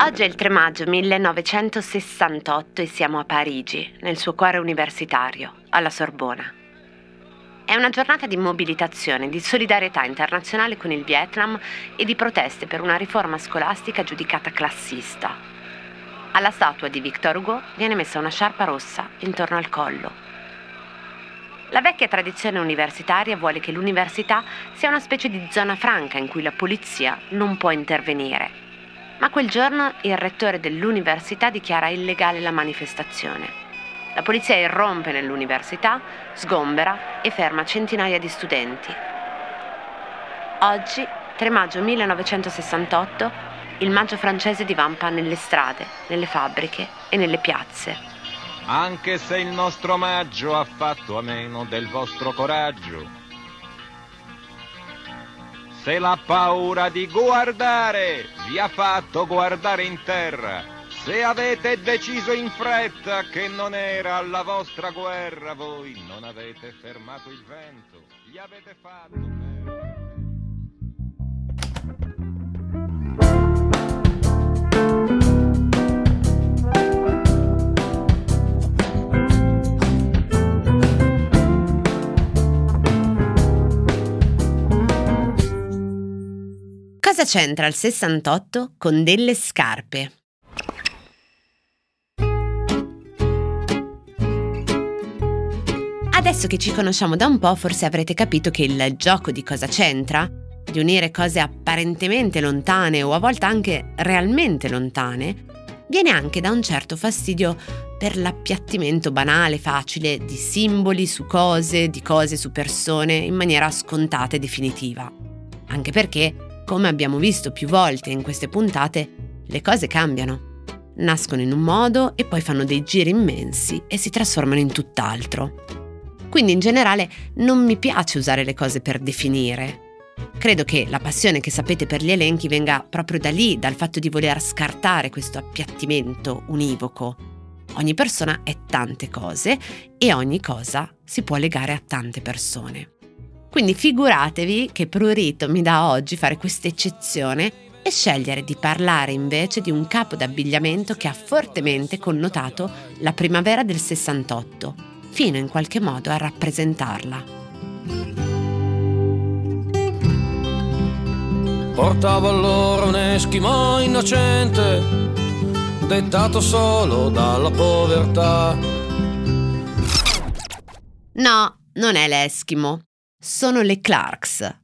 Oggi è il 3 maggio 1968 e siamo a Parigi, nel suo cuore universitario, alla Sorbona. È una giornata di mobilitazione, di solidarietà internazionale con il Vietnam e di proteste per una riforma scolastica giudicata classista. Alla statua di Victor Hugo viene messa una sciarpa rossa intorno al collo. La vecchia tradizione universitaria vuole che l'università sia una specie di zona franca in cui la polizia non può intervenire. Ma quel giorno il rettore dell'università dichiara illegale la manifestazione. La polizia irrompe nell'università, sgombera e ferma centinaia di studenti. Oggi, 3 maggio 1968, il maggio francese divampa nelle strade, nelle fabbriche e nelle piazze anche se il nostro omaggio ha fatto a meno del vostro coraggio. Se la paura di guardare vi ha fatto guardare in terra, se avete deciso in fretta che non era la vostra guerra, voi non avete fermato il vento, gli avete fatto... Cosa c'entra il 68 con delle scarpe? Adesso che ci conosciamo da un po', forse avrete capito che il gioco di cosa c'entra, di unire cose apparentemente lontane o a volte anche realmente lontane, viene anche da un certo fastidio per l'appiattimento banale, facile di simboli su cose, di cose su persone in maniera scontata e definitiva. Anche perché come abbiamo visto più volte in queste puntate, le cose cambiano. Nascono in un modo e poi fanno dei giri immensi e si trasformano in tutt'altro. Quindi in generale non mi piace usare le cose per definire. Credo che la passione che sapete per gli elenchi venga proprio da lì, dal fatto di voler scartare questo appiattimento univoco. Ogni persona è tante cose e ogni cosa si può legare a tante persone. Quindi figuratevi che prurito mi dà oggi fare questa eccezione e scegliere di parlare invece di un capo d'abbigliamento che ha fortemente connotato la primavera del 68, fino in qualche modo a rappresentarla. Portavo allora un eschimo innocente, dettato solo dalla povertà. No, non è l'eschimo, sono le Clarks.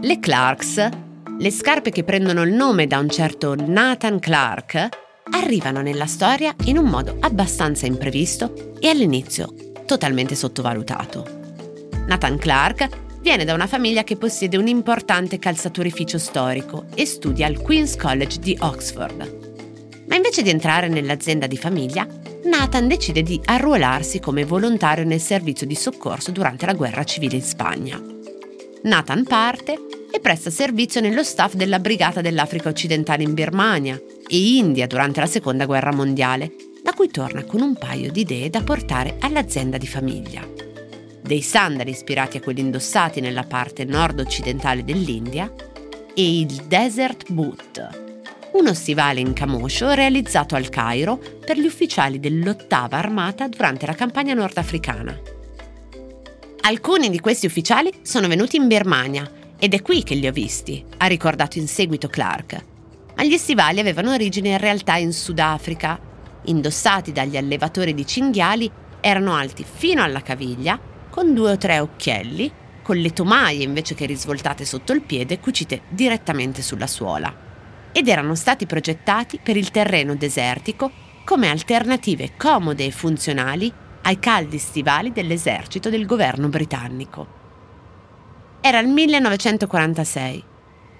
Le Clarks, le scarpe che prendono il nome da un certo Nathan Clark, arrivano nella storia in un modo abbastanza imprevisto e all'inizio totalmente sottovalutato. Nathan Clark viene da una famiglia che possiede un importante calzaturificio storico e studia al Queen's College di Oxford. Ma invece di entrare nell'azienda di famiglia, Nathan decide di arruolarsi come volontario nel servizio di soccorso durante la guerra civile in Spagna. Nathan parte e presta servizio nello staff della Brigata dell'Africa occidentale in Birmania e India durante la Seconda Guerra Mondiale, da cui torna con un paio di idee da portare all'azienda di famiglia. Dei sandali ispirati a quelli indossati nella parte nord-occidentale dell'India e il Desert Boot, uno stivale in camoscio realizzato al Cairo per gli ufficiali dell'ottava armata durante la campagna nordafricana. Alcuni di questi ufficiali sono venuti in Birmania ed è qui che li ho visti, ha ricordato in seguito Clark. Ma gli stivali avevano origine in realtà in Sudafrica. Indossati dagli allevatori di cinghiali, erano alti fino alla caviglia, con due o tre occhielli, con le tomaie invece che risvoltate sotto il piede cucite direttamente sulla suola ed erano stati progettati per il terreno desertico come alternative comode e funzionali ai caldi stivali dell'esercito del governo britannico. Era il 1946.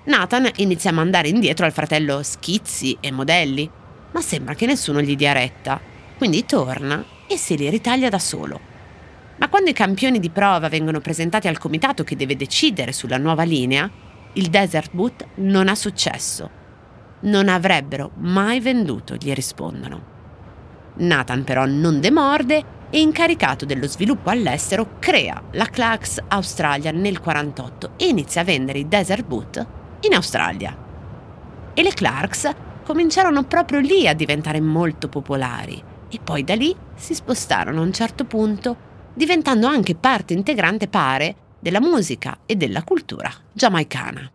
Nathan inizia a mandare indietro al fratello schizzi e modelli, ma sembra che nessuno gli dia retta, quindi torna e se li ritaglia da solo. Ma quando i campioni di prova vengono presentati al comitato che deve decidere sulla nuova linea, il Desert Boot non ha successo non avrebbero mai venduto, gli rispondono. Nathan però non demorde e incaricato dello sviluppo all'estero crea la Clarks Australia nel 1948 e inizia a vendere i Desert Boot in Australia. E le Clarks cominciarono proprio lì a diventare molto popolari e poi da lì si spostarono a un certo punto, diventando anche parte integrante, pare, della musica e della cultura giamaicana.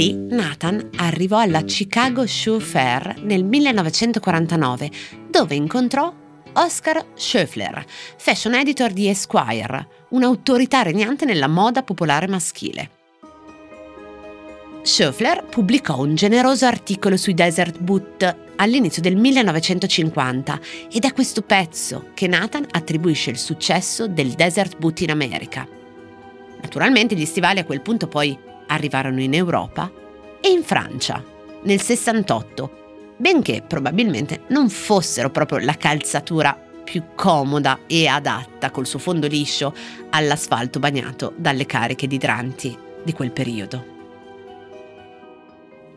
Lì Nathan arrivò alla Chicago Shoe Fair nel 1949, dove incontrò Oscar Schöffler, fashion editor di Esquire, un'autorità regnante nella moda popolare maschile. Schöffler pubblicò un generoso articolo sui desert boot all'inizio del 1950 ed è questo pezzo che Nathan attribuisce il successo del desert boot in America. Naturalmente gli stivali a quel punto poi arrivarono in Europa e in Francia nel 68 benché probabilmente non fossero proprio la calzatura più comoda e adatta col suo fondo liscio all'asfalto bagnato dalle cariche di idranti di quel periodo.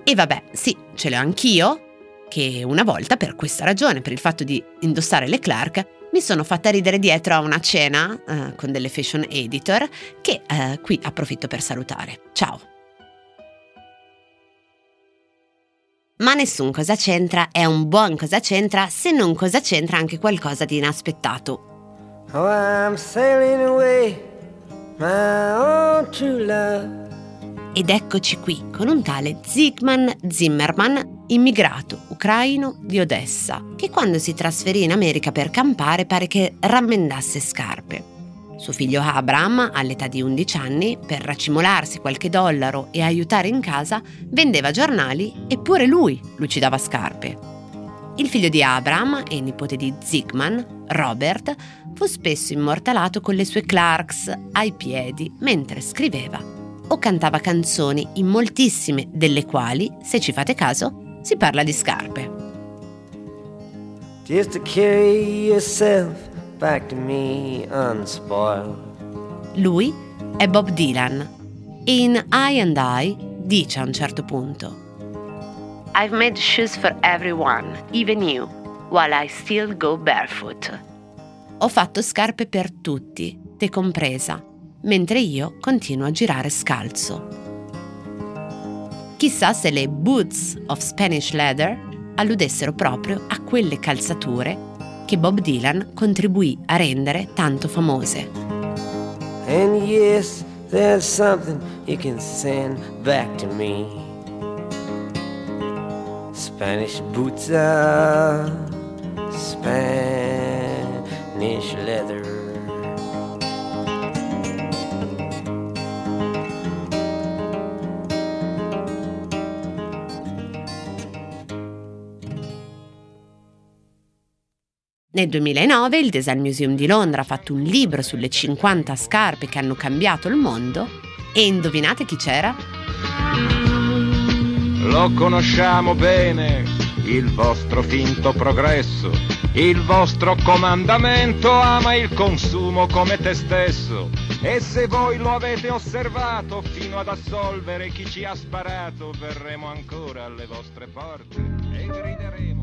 E vabbè, sì, ce l'ho anch'io, che una volta per questa ragione, per il fatto di indossare le Clark, mi sono fatta ridere dietro a una cena eh, con delle fashion editor che eh, qui approfitto per salutare. Ciao! Ma nessun cosa c'entra è un buon cosa c'entra se non cosa c'entra anche qualcosa di inaspettato. Oh, I'm sailing away, my own true love. Ed eccoci qui con un tale Zygmunt Zimmerman, immigrato ucraino di Odessa, che quando si trasferì in America per campare pare che rammendasse scarpe. Suo figlio Abraham, all'età di 11 anni, per racimolarsi qualche dollaro e aiutare in casa, vendeva giornali eppure lui lucidava scarpe. Il figlio di Abraham e nipote di Zygmunt, Robert, fu spesso immortalato con le sue Clarks ai piedi mentre scriveva o cantava canzoni in moltissime delle quali, se ci fate caso, si parla di scarpe. Just to carry yourself back to me unspoiled. Lui è Bob Dylan e in I and I dice a un certo punto I've made shoes for everyone, even you, while I still go barefoot. Ho fatto scarpe per tutti, te compresa, mentre io continuo a girare scalzo. Chissà se le Boots of Spanish Leather alludessero proprio a quelle calzature che Bob Dylan contribuì a rendere tanto famose. And yes, there's something you can send back to me. Spanish boots are Spanish leather. Nel 2009 il Design Museum di Londra ha fatto un libro sulle 50 scarpe che hanno cambiato il mondo e indovinate chi c'era? Lo conosciamo bene, il vostro finto progresso, il vostro comandamento ama il consumo come te stesso. E se voi lo avete osservato fino ad assolvere chi ci ha sparato, verremo ancora alle vostre porte e grideremo